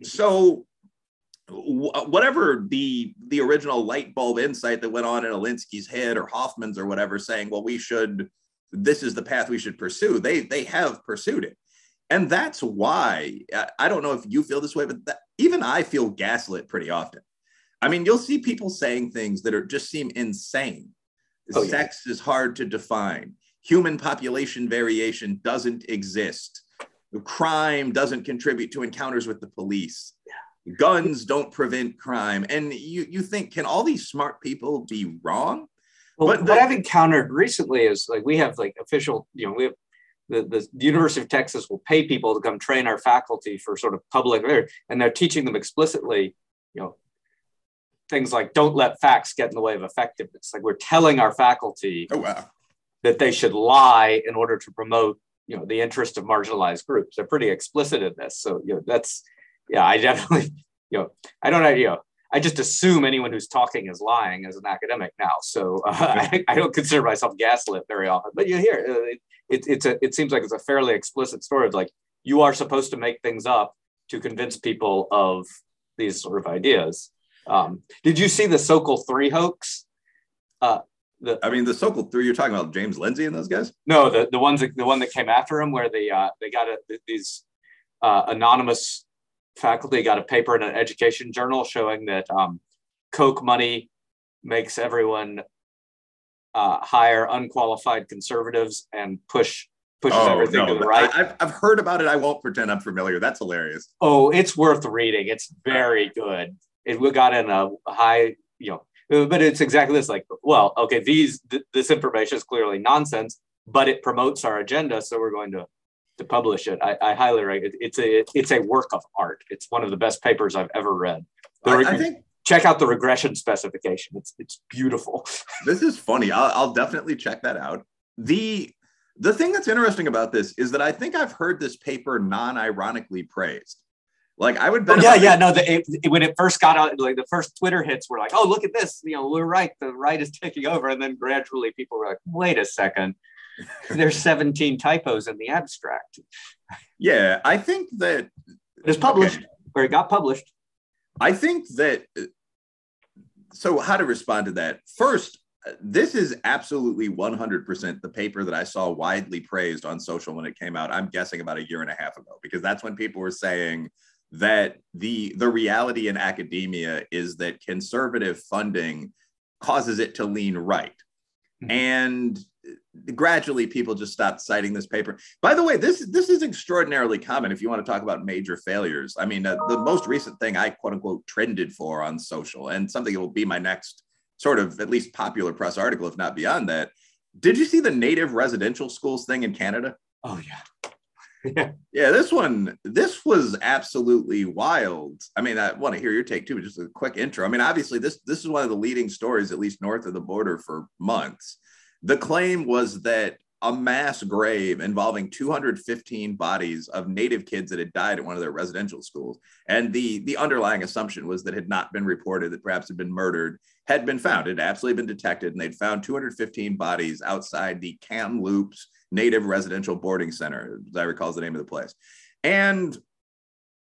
So, whatever the the original light bulb insight that went on in Alinsky's head or Hoffman's or whatever, saying, "Well, we should this is the path we should pursue. They they have pursued it. And that's why I don't know if you feel this way, but that, even I feel gaslit pretty often. I mean, you'll see people saying things that are just seem insane. Oh, Sex yeah. is hard to define. Human population variation doesn't exist. Crime doesn't contribute to encounters with the police. Guns don't prevent crime. And you, you think, can all these smart people be wrong? Well, but what I've encountered recently is like we have like official, you know, we have the, the, the University of Texas will pay people to come train our faculty for sort of public, and they're teaching them explicitly, you know, things like don't let facts get in the way of effectiveness. Like we're telling our faculty oh, wow. that they should lie in order to promote, you know, the interest of marginalized groups. They're pretty explicit in this. So, you know, that's, yeah, I definitely, <laughs> you know, I don't know, you know, I just assume anyone who's talking is lying as an academic now. So uh, I, <laughs> I, don't consider myself gaslit very often. But you hear uh, it, it, it's a, it seems like it's a fairly explicit story of like you are supposed to make things up to convince people of these sort of ideas. Um, did you see the Sokal three hoax? Uh, the, I mean, the Sokal three. You're talking about James Lindsay and those guys? No, the the ones that, the one that came after him, where they uh, they got a, these uh, anonymous faculty got a paper in an education journal showing that um, Koch money makes everyone uh, hire unqualified conservatives and push pushes oh, everything no, to the right. I, have I've heard about it. I won't pretend I'm familiar. That's hilarious. Oh, it's worth reading. It's very good. It got in a high, you know, but it's exactly this. Like, well, okay, these th- this information is clearly nonsense, but it promotes our agenda, so we're going to to publish it. I, I highly recommend it. It's a it's a work of art. It's one of the best papers I've ever read. I, I think check out the regression specification. It's it's beautiful. <laughs> this is funny. I'll, I'll definitely check that out. The the thing that's interesting about this is that I think I've heard this paper non-ironically praised. Like I would bet. Oh, yeah, yeah. No, the, it, when it first got out, like the first Twitter hits were like, "Oh, look at this! You know, we're right. The right is taking over." And then gradually, people were like, "Wait a second, <laughs> there's 17 typos in the abstract. Yeah, I think that it's published okay. or it got published. I think that so how to respond to that. First, this is absolutely 100% the paper that I saw widely praised on social when it came out. I'm guessing about a year and a half ago because that's when people were saying that the the reality in academia is that conservative funding causes it to lean right. Mm-hmm. And gradually people just stopped citing this paper. By the way, this this is extraordinarily common if you want to talk about major failures. I mean, uh, the most recent thing I quote unquote trended for on social and something that will be my next sort of at least popular press article if not beyond that. Did you see the native residential schools thing in Canada? Oh yeah. yeah. <laughs> Yeah, this one, this was absolutely wild. I mean, I want to hear your take too, just a quick intro. I mean, obviously, this this is one of the leading stories, at least north of the border, for months. The claim was that a mass grave involving 215 bodies of native kids that had died at one of their residential schools. And the, the underlying assumption was that had not been reported, that perhaps had been murdered, had been found. It had absolutely been detected, and they'd found 215 bodies outside the Kamloops Native Residential Boarding Center, as I recall is the name of the place. And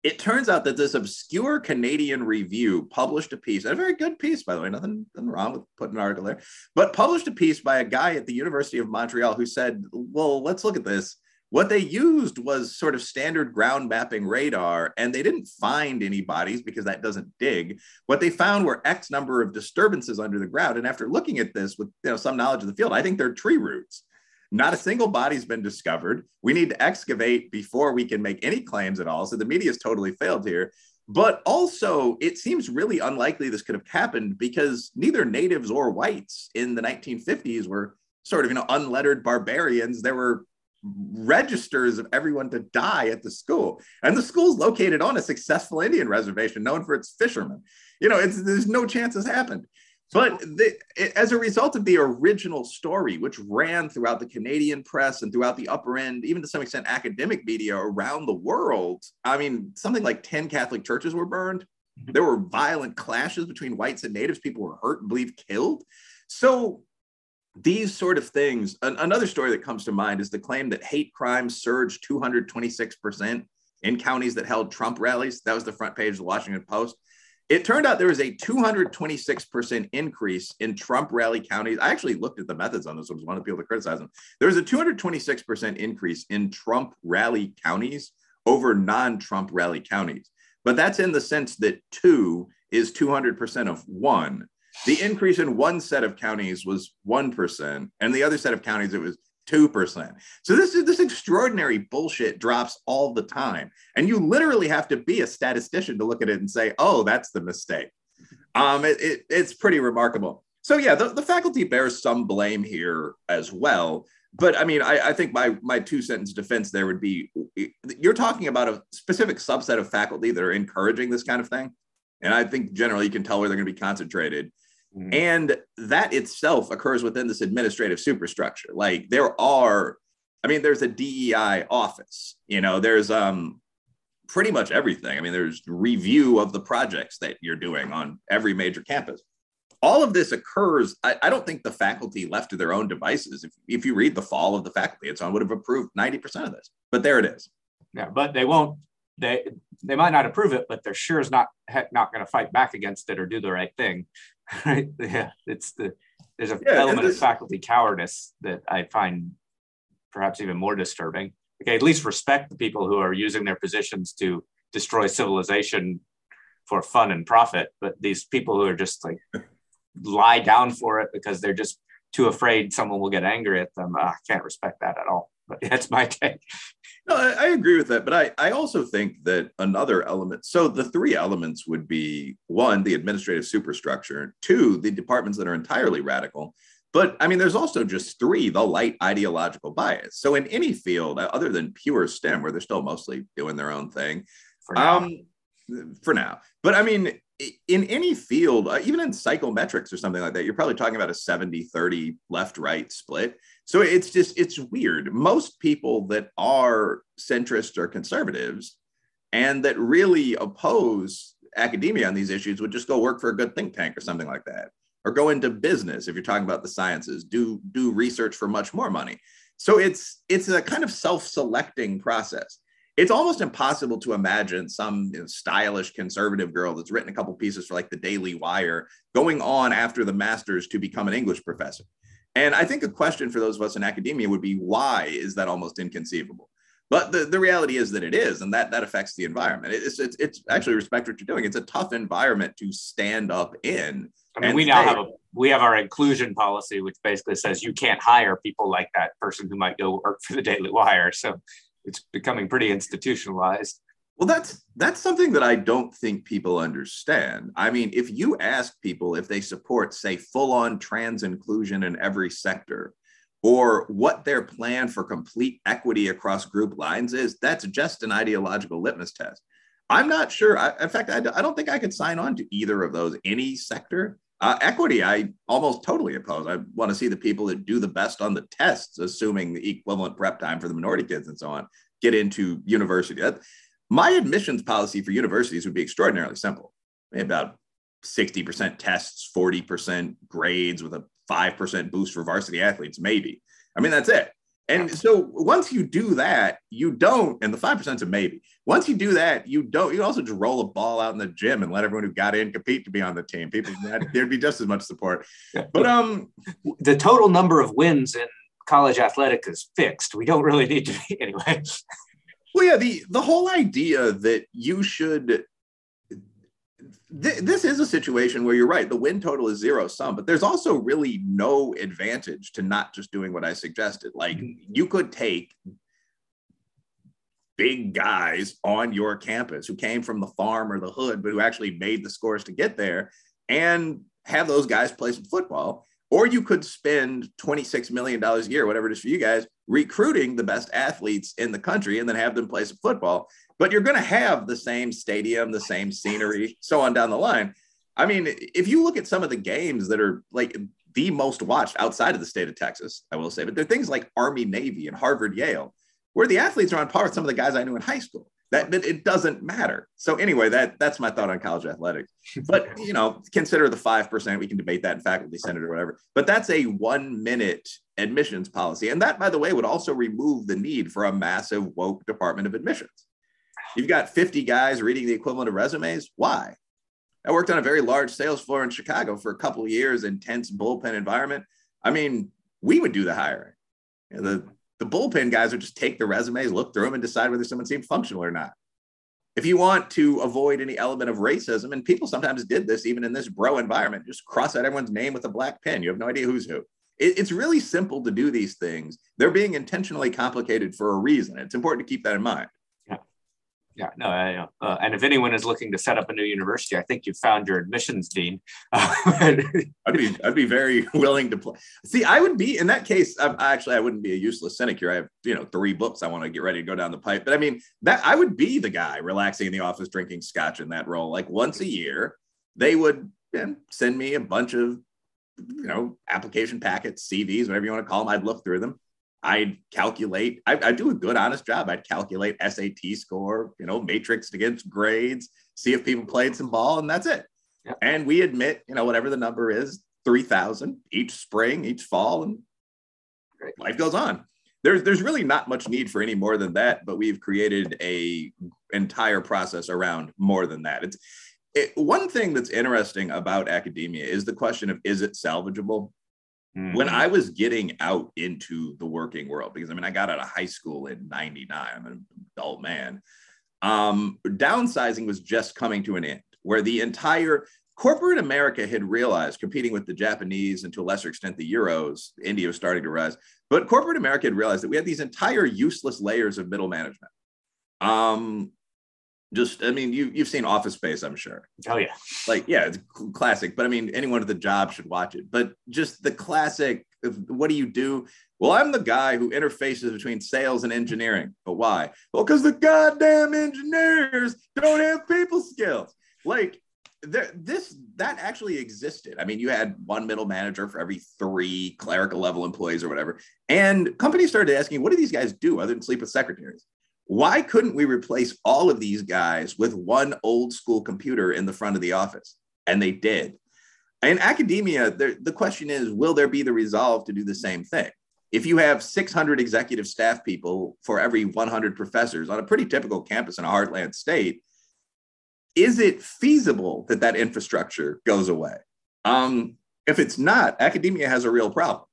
it turns out that this obscure Canadian review published a piece, a very good piece, by the way, nothing, nothing wrong with putting an article there, but published a piece by a guy at the University of Montreal who said, well, let's look at this. What they used was sort of standard ground mapping radar, and they didn't find any bodies because that doesn't dig. What they found were X number of disturbances under the ground. And after looking at this with you know, some knowledge of the field, I think they're tree roots. Not a single body's been discovered. We need to excavate before we can make any claims at all. So the media's totally failed here. But also, it seems really unlikely this could have happened because neither natives or whites in the 1950s were sort of, you know, unlettered barbarians. There were registers of everyone to die at the school. And the school's located on a successful Indian reservation known for its fishermen. You know, there's no chance this happened. But the, as a result of the original story, which ran throughout the Canadian press and throughout the upper end, even to some extent academic media around the world, I mean, something like 10 Catholic churches were burned. Mm-hmm. There were violent clashes between whites and natives. People were hurt and believed killed. So these sort of things. An, another story that comes to mind is the claim that hate crimes surged 226% in counties that held Trump rallies. That was the front page of the Washington Post. It turned out there was a 226% increase in Trump rally counties. I actually looked at the methods on this. I was one of the people to criticize them. There was a 226% increase in Trump rally counties over non Trump rally counties. But that's in the sense that two is 200% of one. The increase in one set of counties was 1%, and the other set of counties, it was 2%. So this is this extraordinary bullshit drops all the time. And you literally have to be a statistician to look at it and say, oh, that's the mistake. Um, it, it, it's pretty remarkable. So yeah, the, the faculty bears some blame here as well. But I mean, I, I think my my two sentence defense there would be you're talking about a specific subset of faculty that are encouraging this kind of thing. And I think generally you can tell where they're going to be concentrated. Mm-hmm. And that itself occurs within this administrative superstructure. Like there are, I mean, there's a DEI office, you know, there's um pretty much everything. I mean, there's review of the projects that you're doing on every major campus. All of this occurs. I, I don't think the faculty left to their own devices. If, if you read the fall of the faculty, it's on would have approved 90% of this, but there it is. Yeah, but they won't they they might not approve it, but they're sure is not not going to fight back against it or do the right thing. <laughs> right? Yeah, it's the there's a yeah, element of faculty cowardice that I find perhaps even more disturbing. Okay, at least respect the people who are using their positions to destroy civilization for fun and profit. But these people who are just like lie down for it because they're just too afraid someone will get angry at them, uh, I can't respect that at all. <laughs> That's my take. No, I, I, agree with that. But I, I also think that another element, so the three elements would be one, the administrative superstructure, two, the departments that are entirely radical. But I mean, there's also just three, the light ideological bias. So in any field, uh, other than pure STEM, where they're still mostly doing their own thing, for now. Um, for now. But I mean, in any field, uh, even in psychometrics or something like that, you're probably talking about a 70 30 left right split. So it's just, it's weird. Most people that are centrist or conservatives and that really oppose academia on these issues would just go work for a good think tank or something like that or go into business if you're talking about the sciences do do research for much more money so it's it's a kind of self-selecting process it's almost impossible to imagine some you know, stylish conservative girl that's written a couple pieces for like the Daily Wire going on after the master's to become an English professor. And I think a question for those of us in academia would be why is that almost inconceivable? But the, the reality is that it is, and that that affects the environment. It's, it's, it's actually respect what you're doing. It's a tough environment to stand up in. I mean, we now have a we have our inclusion policy, which basically says you can't hire people like that person who might go work for the Daily Wire. So it's becoming pretty institutionalized. Well, that's that's something that I don't think people understand. I mean, if you ask people if they support, say, full-on trans inclusion in every sector, or what their plan for complete equity across group lines is, that's just an ideological litmus test. I'm not sure. I, in fact, I, I, don't think I could sign on to either of those, any sector. Uh, equity, I almost totally oppose. I want to see the people that do the best on the tests, assuming the equivalent prep time for the minority kids and so on, get into university. That, my admissions policy for universities would be extraordinarily simple. About 60% tests, 40% grades with a 5% boost for varsity athletes, maybe. I mean, that's it. And so once you do that, you don't, and the 5% is a maybe. Once you do that, you don't, you also just roll a ball out in the gym and let everyone who got in compete to be on the team. People, <laughs> there'd be just as much support. But um, the total number of wins in college athletics is fixed. We don't really need to be <laughs> anyway. Well, yeah, the the whole idea that you should th- this is a situation where you're right. The win total is zero sum, but there's also really no advantage to not just doing what I suggested. Like mm-hmm. you could take big guys on your campus who came from the farm or the hood, but who actually made the scores to get there and have those guys play some football. Or you could spend $26 million a year, whatever it is for you guys, recruiting the best athletes in the country and then have them play some football but you're going to have the same stadium, the same scenery, so on down the line. I mean, if you look at some of the games that are like the most watched outside of the state of Texas, I will say, but there are things like Army, Navy, and Harvard, Yale, where the athletes are on par with some of the guys I knew in high school. That but it doesn't matter. So anyway, that that's my thought on college athletics. But <laughs> you know, consider the five percent. We can debate that in faculty senate or whatever. But that's a one minute admissions policy, and that, by the way, would also remove the need for a massive woke Department of Admissions. You've got 50 guys reading the equivalent of resumes. Why? I worked on a very large sales floor in Chicago for a couple years, intense bullpen environment. I mean, we would do the hiring. You know, the, the bullpen guys would just take the resumes, look through them, and decide whether someone seemed functional or not. If you want to avoid any element of racism, and people sometimes did this even in this bro environment, just cross out everyone's name with a black pen. You have no idea who's who. It, it's really simple to do these things. They're being intentionally complicated for a reason. It's important to keep that in mind. Yeah, no, I. Uh, and if anyone is looking to set up a new university, I think you've found your admissions dean. <laughs> I'd be, I'd be very <laughs> willing to play. See, I would be in that case. I, actually, I wouldn't be a useless cynic here. I have, you know, three books I want to get ready to go down the pipe. But I mean, that I would be the guy relaxing in the office, drinking scotch in that role. Like once a year, they would send me a bunch of, you know, application packets, CVs, whatever you want to call them. I'd look through them. I'd calculate, I, I do a good, honest job. I'd calculate SAT score, you know, matrix against grades, see if people played some ball, and that's it. Yeah. And we admit, you know, whatever the number is, 3,000 each spring, each fall, and Great. life goes on. There's, there's really not much need for any more than that, but we've created a entire process around more than that. It's it, one thing that's interesting about academia is the question of is it salvageable? Mm-hmm. When I was getting out into the working world, because I mean, I got out of high school in 99, I'm an adult man. Um, downsizing was just coming to an end, where the entire corporate America had realized, competing with the Japanese and to a lesser extent the Euros, India was starting to rise, but corporate America had realized that we had these entire useless layers of middle management. Um, just i mean you, you've seen office space i'm sure oh yeah like yeah it's classic but i mean anyone at the job should watch it but just the classic what do you do well i'm the guy who interfaces between sales and engineering but why well because the goddamn engineers don't have people skills like there, this that actually existed. I mean, you had one middle manager for every three clerical level employees or whatever. And companies started asking, what do these guys do other than sleep with secretaries? Why couldn't we replace all of these guys with one old school computer in the front of the office? And they did. In academia, the question is will there be the resolve to do the same thing? If you have 600 executive staff people for every 100 professors on a pretty typical campus in a heartland state, is it feasible that that infrastructure goes away? Um, if it's not, academia has a real problem.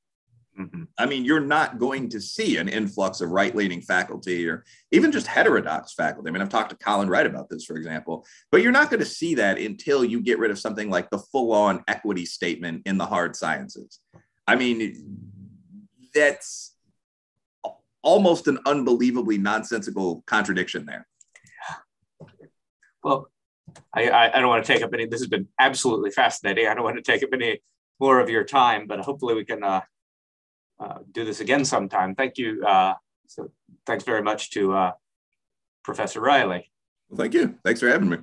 Mm-hmm. I mean, you're not going to see an influx of right leaning faculty or even just heterodox faculty. I mean, I've talked to Colin Wright about this, for example, but you're not going to see that until you get rid of something like the full on equity statement in the hard sciences. I mean, that's almost an unbelievably nonsensical contradiction there. Well, I, I, don't want to take up any, this has been absolutely fascinating. I don't want to take up any more of your time, but hopefully we can uh, uh, do this again sometime. Thank you. Uh, so thanks very much to uh, Professor Reilly. Well, thank you. Thanks for having me.